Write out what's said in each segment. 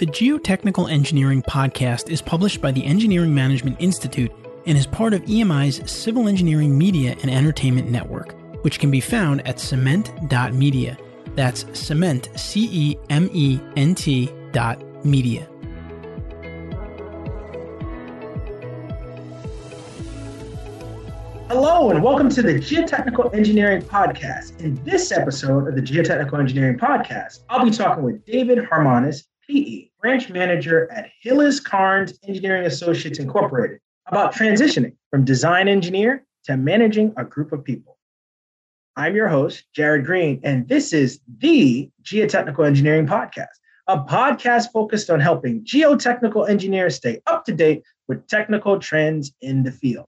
The Geotechnical Engineering Podcast is published by the Engineering Management Institute and is part of EMI's Civil Engineering Media and Entertainment Network, which can be found at cement.media. That's cement, C E M E N T dot media. Hello, and welcome to the Geotechnical Engineering Podcast. In this episode of the Geotechnical Engineering Podcast, I'll be talking with David Harmanos, PE, branch manager at Hillis Carnes Engineering Associates Incorporated, about transitioning from design engineer to managing a group of people. I'm your host, Jared Green, and this is the Geotechnical Engineering Podcast, a podcast focused on helping geotechnical engineers stay up to date with technical trends in the field.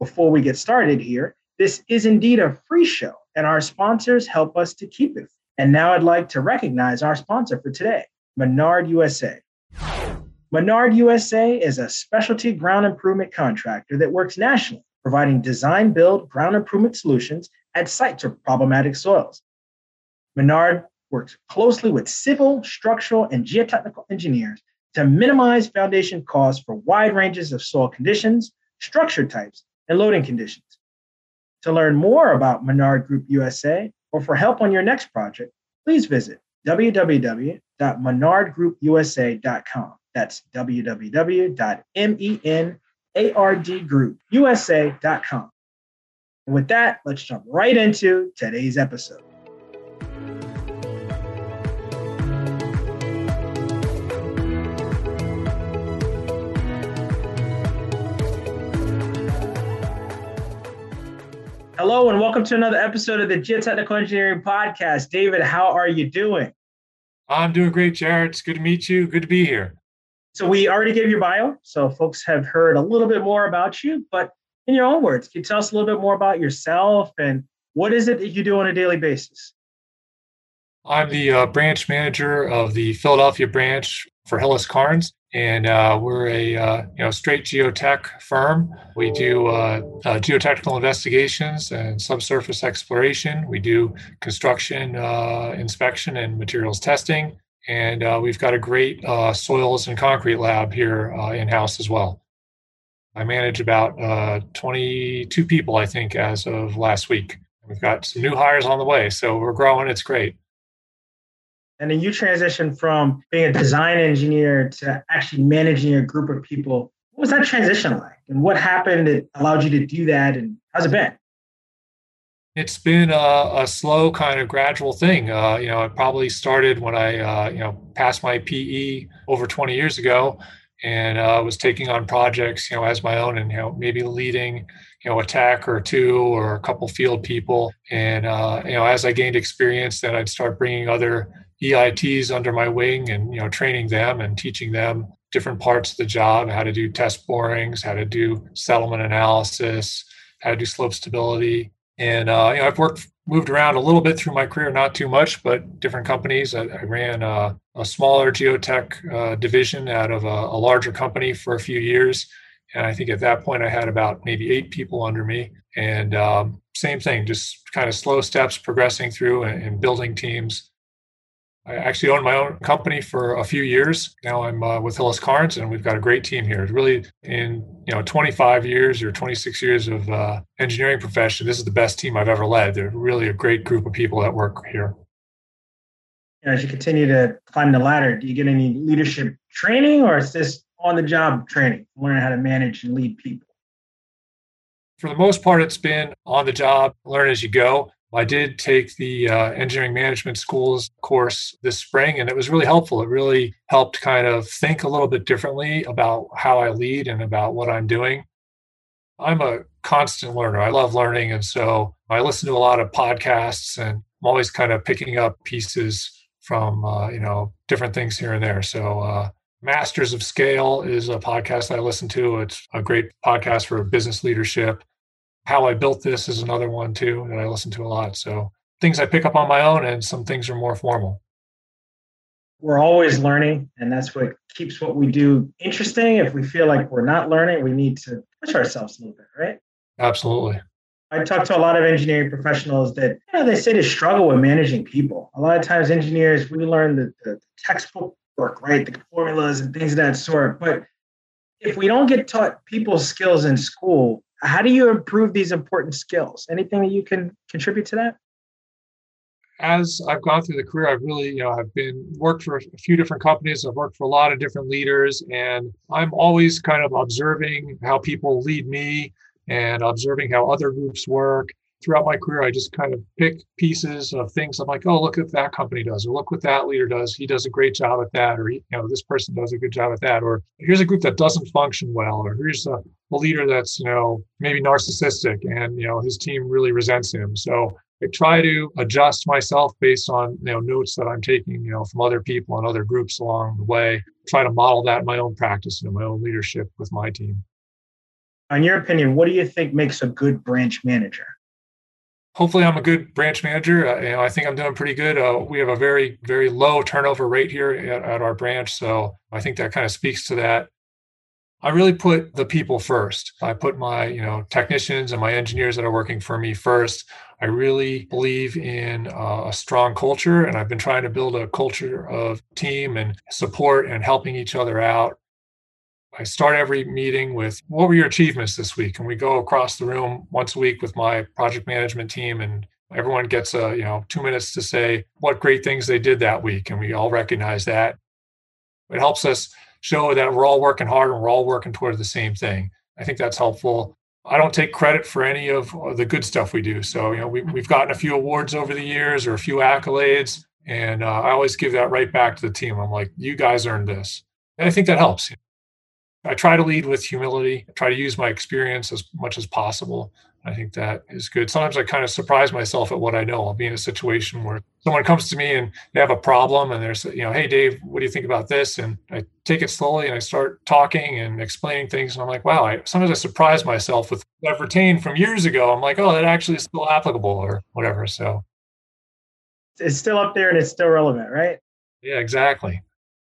Before we get started here, this is indeed a free show, and our sponsors help us to keep it. And now I'd like to recognize our sponsor for today, Menard USA. Menard USA is a specialty ground improvement contractor that works nationally, providing design build ground improvement solutions at sites with problematic soils. Menard works closely with civil, structural, and geotechnical engineers to minimize foundation costs for wide ranges of soil conditions, structure types, and loading conditions. To learn more about Menard Group USA or for help on your next project, please visit www.menardgroupusa.com. That's www.menardgroupusa.com. And with that, let's jump right into today's episode. Hello, and welcome to another episode of the Geotechnical Engineering Podcast. David, how are you doing? I'm doing great, Jared. It's good to meet you. Good to be here. So, we already gave your bio, so folks have heard a little bit more about you, but in your own words, can you tell us a little bit more about yourself and what is it that you do on a daily basis? I'm the uh, branch manager of the Philadelphia branch for Hillis Carnes and uh, we're a uh, you know straight geotech firm. We do uh, uh geotechnical investigations and subsurface exploration. We do construction uh, inspection and materials testing, and uh, we've got a great soils and concrete lab here in house as well. I manage about 22 people, I think, as of last week. We've got some new hires on the way, so we're growing. It's great. And then you transitioned from being a design engineer to actually managing a group of people. What was that transition like? And what happened that allowed you to do that? And how's it been? It's been a, a slow, kind of gradual thing. Uh, you know, it probably started when I, uh, you know, passed my PE over 20 years ago, and uh, was taking on projects, you know, as my own, and you know, maybe leading, you know, a tech or two or a couple field people. And uh, you know, as I gained experience, then I'd start bringing other EITs under my wing and you know training them and teaching them different parts of the job, how to do test borings, how to do settlement analysis, how to do slope stability. And uh, you know, I've worked moved around a little bit through my career, not too much, but different companies. I, I ran a, a, smaller geotech uh, division out of a, a, larger company for a few years, and I think at that point I had about maybe eight people under me. And um, same thing, just kind of slow steps progressing through and, and building teams I actually owned my own company for a few years. Now I'm uh, with Hillis Carnes, and we've got a great team here. It's really, in you know, 25 years or 26 years of uh, engineering profession, this is the best team I've ever led. They're really a great group of people that work here. As you continue to climb the ladder, do you get any leadership training, or is this on-the-job training, learning how to manage and lead people? For the most part, it's been on the job, learn as you go. I did take the uh, engineering management schools course this spring, and it was really helpful. It really helped kind of think a little bit differently about how I lead and about what I'm doing. I'm a constant learner. I love learning. And so I listen to a lot of podcasts, and I'm always kind of picking up pieces from, uh, you know, different things here and there. So, uh, Masters of Scale is a podcast I listen to. It's a great podcast for business leadership how I built this is another one too that I listen to a lot. So things I pick up on my own, and some things are more formal. We're always learning, and that's what keeps what we do interesting. If we feel like we're not learning, we need to push ourselves a little bit, right? Absolutely. I talk to a lot of engineering professionals that you know, they say they struggle with managing people. A lot of times, engineers we learn the, the textbook work, right? The formulas and things of that sort. But if we don't get taught people skills in school, how do you improve these important skills? Anything that you can contribute to that? As I've gone through the career, I've really, you know, I've been worked for a few different companies. I've worked for a lot of different leaders, and I'm always kind of observing how people lead me and observing how other groups work throughout my career, I just kind of pick pieces of things. I'm like, oh, look what that company does, or look what that leader does. He does a great job at that, or you know, this person does a good job at that, or here's a group that doesn't function well, or here's a, a leader that's you know maybe narcissistic, and you know his team really resents him. So I try to adjust myself based on you know notes that I'm taking, you know, from other people and other groups along the way. Try to model that in my own practice and my own leadership with my team. In your opinion, what do you think makes a good branch manager? hopefully I'm a good branch manager. Uh, you know, I think I'm doing pretty good. Uh, we have a very, very low turnover rate here at, at our branch. So I think that kind of speaks to that. I really put the people first. I put my, you know, technicians and my engineers that are working for me first. I really believe in uh, a strong culture, and I've been trying to build a culture of team and support and helping each other out. I start every meeting with what were your achievements this week? And we go across the room once a week with my project management team and everyone gets a, you know, 2 minutes to say what great things they did that week and we all recognize that. It helps us show that we're all working hard and we're all working toward the same thing. I think that's helpful. I don't take credit for any of the good stuff we do. So, you know, we, we've gotten a few awards over the years or a few accolades. And uh, I always give that right back to the team. I'm like, you guys earned this. And I think that helps. I try to lead with humility, I try to use my experience as much as possible. I think that is good. Sometimes I kind of surprise myself at what I know. I'll be in a situation where someone comes to me and they have a problem and there's, you know, hey, Dave, what do you think about this? And I take it slowly and I start talking and explaining things. And I'm like, wow, I, sometimes I surprise myself with what I've retained from years ago. I'm like, oh, that actually is still applicable or whatever. So it's still up there and it's still relevant, right? Yeah, exactly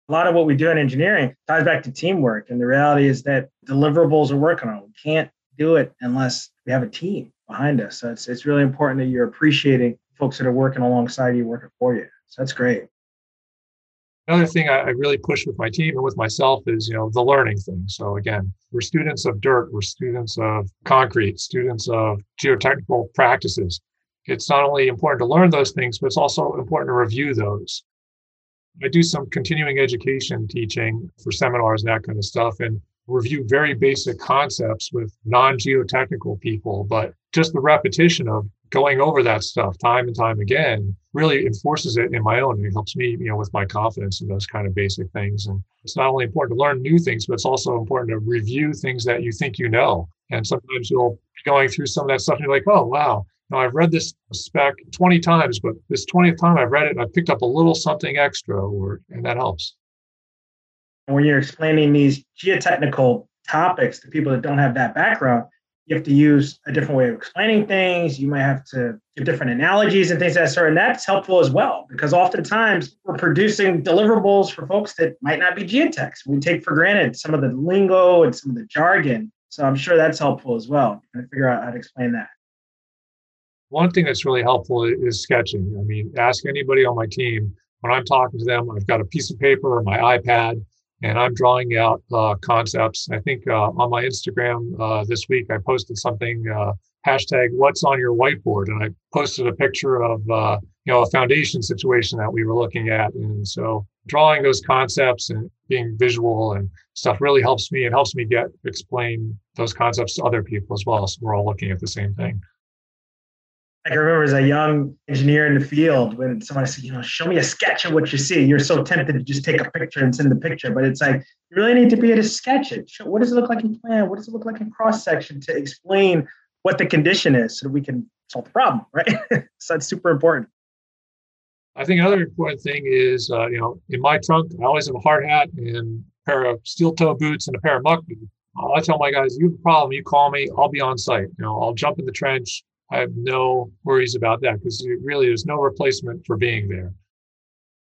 a lot of what we do in engineering ties back to teamwork. And the reality is that deliverables are working on. We can't do it unless we have a team behind us. So it's, it's really important that you're appreciating folks that are working alongside you, working for you. So that's great. Another thing I, really push with my team and with myself is, you know, the learning thing. So again, we're students of dirt, we're students of concrete, students of geotechnical practices. It's not only important to learn those things, but it's also important to review those. I do some continuing education teaching for seminars and that kind of stuff and review very basic concepts with non geotechnical people. But just the repetition of going over that stuff time and time again really enforces it in my own. And it helps me, you know, with my confidence in those kind of basic things. And it's not only important to learn new things, but it's also important to review things that you think you know. And sometimes you'll be going through some of that stuff and you're like, oh, wow, now, I've read this spec 20 times, but this 20th time I've read it, and I picked up a little something extra, or, and that helps. When you're explaining these geotechnical topics to people that don't have that background, you have to use a different way of explaining things. You might have to give different analogies and things of that sort. And that's helpful as well, because oftentimes we're producing deliverables for folks that might not be geotechs. We take for granted some of the lingo and some of the jargon. So I'm sure that's helpful as well. to figure out how to explain that. One thing that's really helpful is sketching. I mean, ask anybody on my team when I'm talking to them, I've got a piece of paper or my iPad and I'm drawing out uh, concepts. I think uh, on my Instagram uh, this week, I posted something uh, hashtag what's on your whiteboard. And I posted a picture of, uh, you know, a foundation situation that we were looking at. And so drawing those concepts and being visual and stuff really helps me. It helps me get explain those concepts to other people as well. So we're all looking at the same thing. I remember as a young engineer in the field when someone said, you know, show me a sketch of what you see. You're so tempted to just take a picture and send the picture, but it's like you really need to be able to sketch it. What does it look like in plan? What does it look like in cross section to explain what the condition is so that we can solve the problem, right? so that's super important. I think another important thing is, uh, you know, in my trunk, I always have a hard hat and a pair of steel toe boots and a pair of muck boots. I tell my guys, you have a problem, you call me, I'll be on site. You know, I'll jump in the trench, I have no worries about that because really there's no replacement for being there.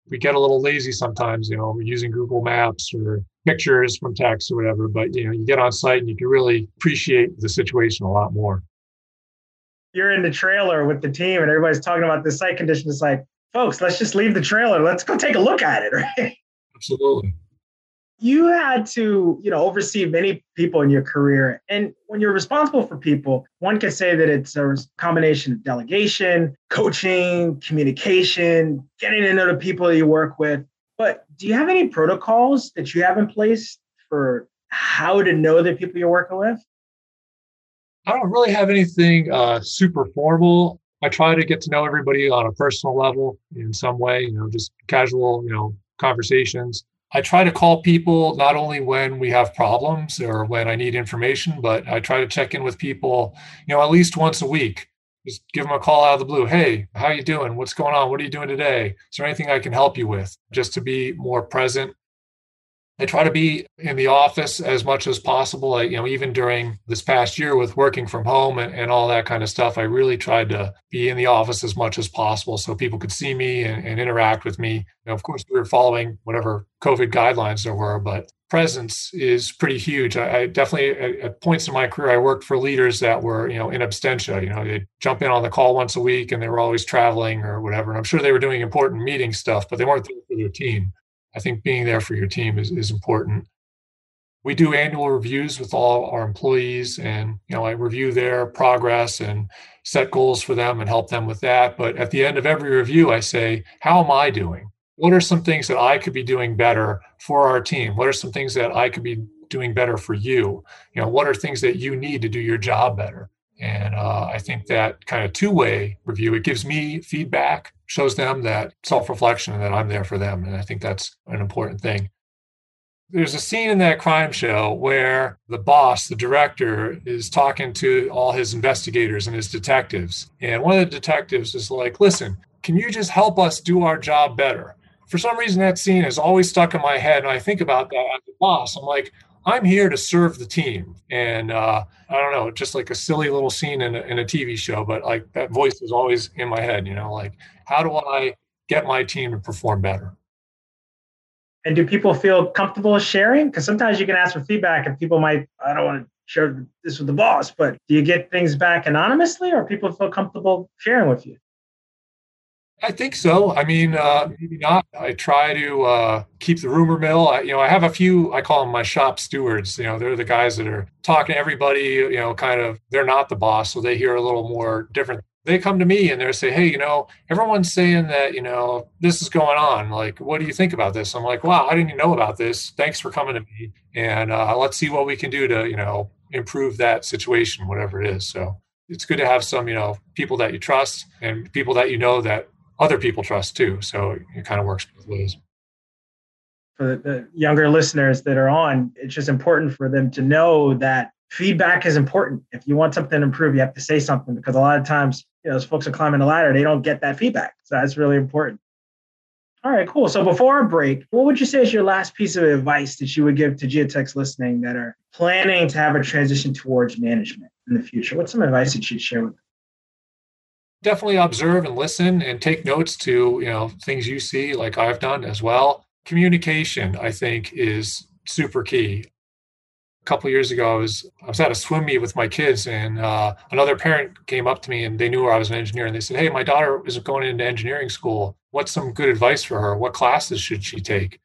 We get a little lazy sometimes, you know, we're using Google Maps or pictures from text or whatever, but you know, you get on site and you can really appreciate the situation a lot more. You're in the trailer with the team and everybody's talking about the site condition. It's like, folks, let's just leave the trailer. Let's go take a look at it, right? Absolutely. You had to, you know, oversee many people in your career. And when you're responsible for people, one could say that it's a combination of delegation, coaching, communication, getting to know the people that you work with. But do you have any protocols that you have in place for how to know the people you're working with? I don't really have anything uh, super formal. I try to get to know everybody on a personal level in some way, you know, just casual, you know, conversations. I try to call people not only when we have problems or when I need information, but I try to check in with people, you know, at least once a week. Just give them a call out of the blue. Hey, how you doing? What's going on? What are you doing today? Is there anything I can help you with? Just to be more present I try to be in the office as much as possible. I, you know, even during this past year with working from home and, and all that kind of stuff, I really tried to be in the office as much as possible so people could see me and, and interact with me. Of course, we were following whatever COVID guidelines there were, but presence is pretty huge. I, I definitely, at, at, points in my career, I worked for leaders that were, you know, in absentia. You know, they'd jump in on the call once a week and they were always traveling or whatever. And I'm sure they were doing important meeting stuff, but they weren't there for their team. I think being there for your team is, is important. We do annual reviews with all our employees and you know I review their progress and set goals for them and help them with that. But at the end of every review, I say, how am I doing? What are some things that I could be doing better for our team? What are some things that I could be doing better for you? You know, what are things that you need to do your job better? And uh, I think that kind of two way review, it gives me feedback shows them that self reflection and that I'm there for them. And I think that's an important thing. There's a scene in that crime show where the boss, the director, is talking to all his investigators and his detectives. And one of the detectives is like, listen, can you just help us do our job better? For some reason, that scene is always stuck in my head. And I think about that as a boss. I'm like, I'm here to serve the team. And uh, I don't know, just like a silly little scene in a, in a TV show, but like that voice is always in my head, you know, like, how do I get my team to perform better? And do people feel comfortable sharing? Because sometimes you can ask for feedback and people might, I don't want to share this with the boss, but do you get things back anonymously or people feel comfortable sharing with you? I think so. I mean, uh, maybe not. I try to uh, keep the rumor mill. I, you know, I have a few. I call them my shop stewards. You know, they're the guys that are talking to everybody. You know, kind of. They're not the boss, so they hear a little more different. They come to me and they say, "Hey, you know, everyone's saying that you know this is going on. Like, what do you think about this?" I'm like, "Wow, I didn't even know about this. Thanks for coming to me, and uh, let's see what we can do to you know improve that situation, whatever it is." So it's good to have some you know people that you trust and people that you know that other people trust too. So it kind of works both ways. For the younger listeners that are on, it's just important for them to know that feedback is important. If you want something to improve, you have to say something because a lot of times, you know, those folks are climbing the ladder, they don't get that feedback. So that's really important. All right, cool. So before our break, what would you say is your last piece of advice that you would give to geotechs listening that are planning to have a transition towards management in the future? What's some advice that you'd share with them? Definitely observe and listen and take notes to you know things you see like i've done as well. Communication i think is super key. A couple years ago i was i was at a swim meet with my kids and uh, another parent came up to me and they knew i was an engineer and they said hey my daughter is going into engineering school. What's some good advice for her? What classes should she take?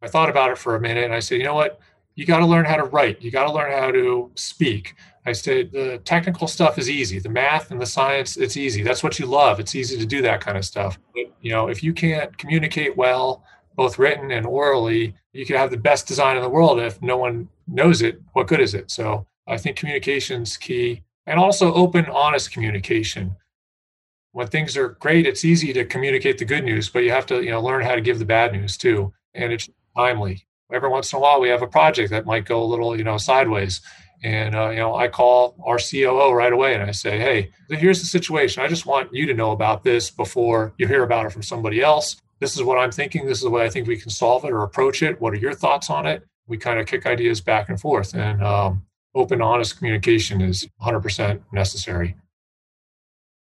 I thought about it for a minute and i said you know what? You got to learn how to write. You got to learn how to speak I said the technical stuff is easy. The math and the science, it's easy. That's what you love. It's easy to do that kind of stuff. But, you know, if you can't communicate well, both written and orally, you could have the best design in the world. If no one knows it, what good is it? So I think communication's key and also open, honest communication. When things are great, it's easy to communicate the good news, but you have to, you know, learn how to give the bad news too. And it's timely. Every once in a while, we have a project that might go a little, you know, sideways and uh, you know, I call our COO right away and I say, "Hey, here's the situation. I just want you to know about this before you hear about it from somebody else. This is what I'm thinking. This is the way I think we can solve it or approach it. What are your thoughts on it?" We kind of kick ideas back and forth, and um, open, honest communication is 100% necessary.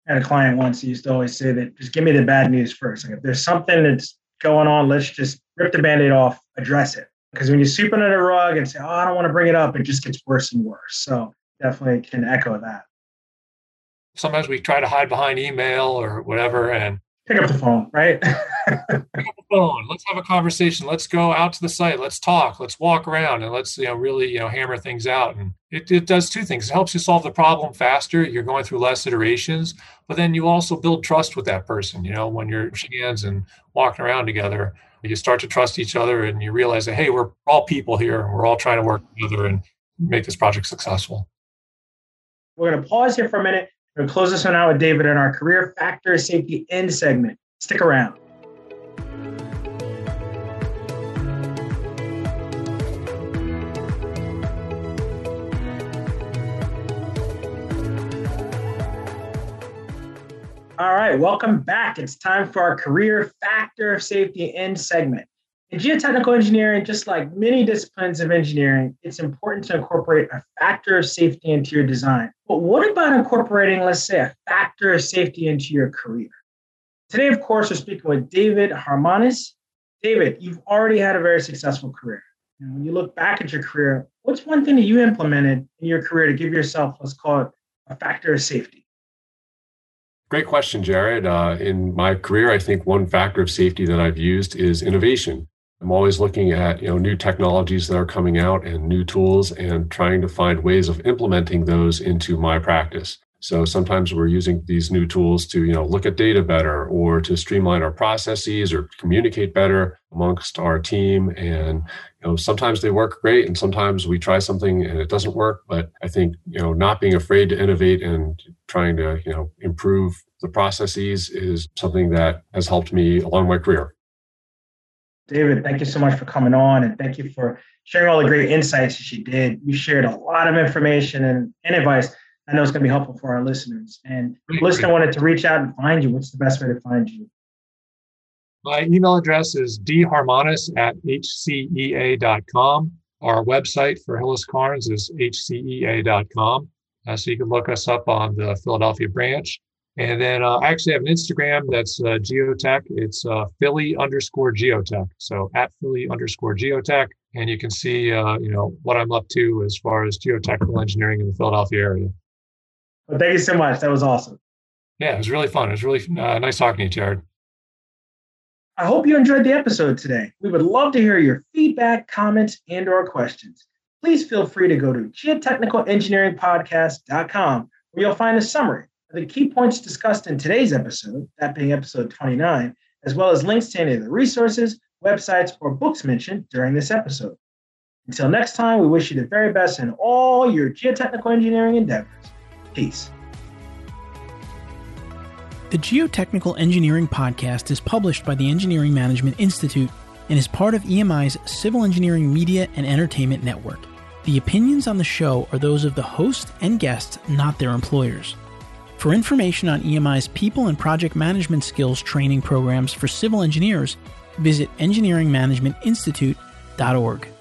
And a client once used to always say that just give me the bad news first. Like if there's something that's going on, let's just rip the band-aid off, address it. Because when you sweep under the rug and say, oh, I don't want to bring it up, it just gets worse and worse. So definitely can echo that. Sometimes we try to hide behind email or whatever. And pick up the phone, right? pick up the phone. Let's have a conversation. Let's go out to the site. Let's talk. Let's walk around and let's you know really you know hammer things out. And it, it does two things. It helps you solve the problem faster. You're going through less iterations, but then you also build trust with that person. You know, when you're shaking hands and walking around together, you start to trust each other and you realize that hey, we're all people here and we're all trying to work together and make this project successful. We're going to pause here for a minute. To close this one out with David in our career factor safety end segment. Stick around. All right, welcome back. It's time for our career factor safety end segment. In geotechnical engineering, just like many disciplines of engineering, it's important to incorporate a factor of safety into your design. But what about incorporating, let's say, a factor of safety into your career? Today, of course, we're speaking with David Harmanos. David, you've already had a very successful career. And when you look back at your career, what's one thing that you implemented in your career to give yourself, let's call it, a factor of safety? Great question, Jared. Uh, in my career, I think one factor of safety that I've used is innovation. I'm always looking at you know new technologies that are coming out and new tools and trying to find ways of implementing those into my practice. So sometimes we're using these new tools to you know look at data better or to streamline our processes or communicate better amongst our team and you know sometimes they work great and sometimes we try something and it doesn't work but I think you know not being afraid to innovate and trying to you know improve the processes is something that has helped me along my career. David, thank you so much for coming on and thank you for sharing all the great insights that you did. You shared a lot of information and, and advice I know it's going to be helpful for our listeners. And if listener wanted to reach out and find you, what's the best way to find you? My email address is dharmanos at hcea.com. Our website for Hillis Carnes is hcea.com. Uh, so you can look us up on the Philadelphia branch. And then uh, I actually have an Instagram that's uh, geotech. It's uh, Philly underscore geotech. So at Philly underscore geotech. And you can see, uh, you know, what I'm up to as far as geotechnical engineering in the Philadelphia area. Well, thank you so much. That was awesome. Yeah, it was really fun. It was really uh, nice talking to you, Jared. I hope you enjoyed the episode today. We would love to hear your feedback, comments, and or questions. Please feel free to go to geotechnicalengineeringpodcast.com where you'll find a summary the key points discussed in today's episode, that being episode 29, as well as links to any of the resources, websites, or books mentioned during this episode. Until next time, we wish you the very best in all your geotechnical engineering endeavors. Peace. The Geotechnical Engineering Podcast is published by the Engineering Management Institute and is part of EMI's Civil Engineering Media and Entertainment Network. The opinions on the show are those of the host and guests, not their employers. For information on EMI's people and project management skills training programs for civil engineers, visit engineeringmanagementinstitute.org.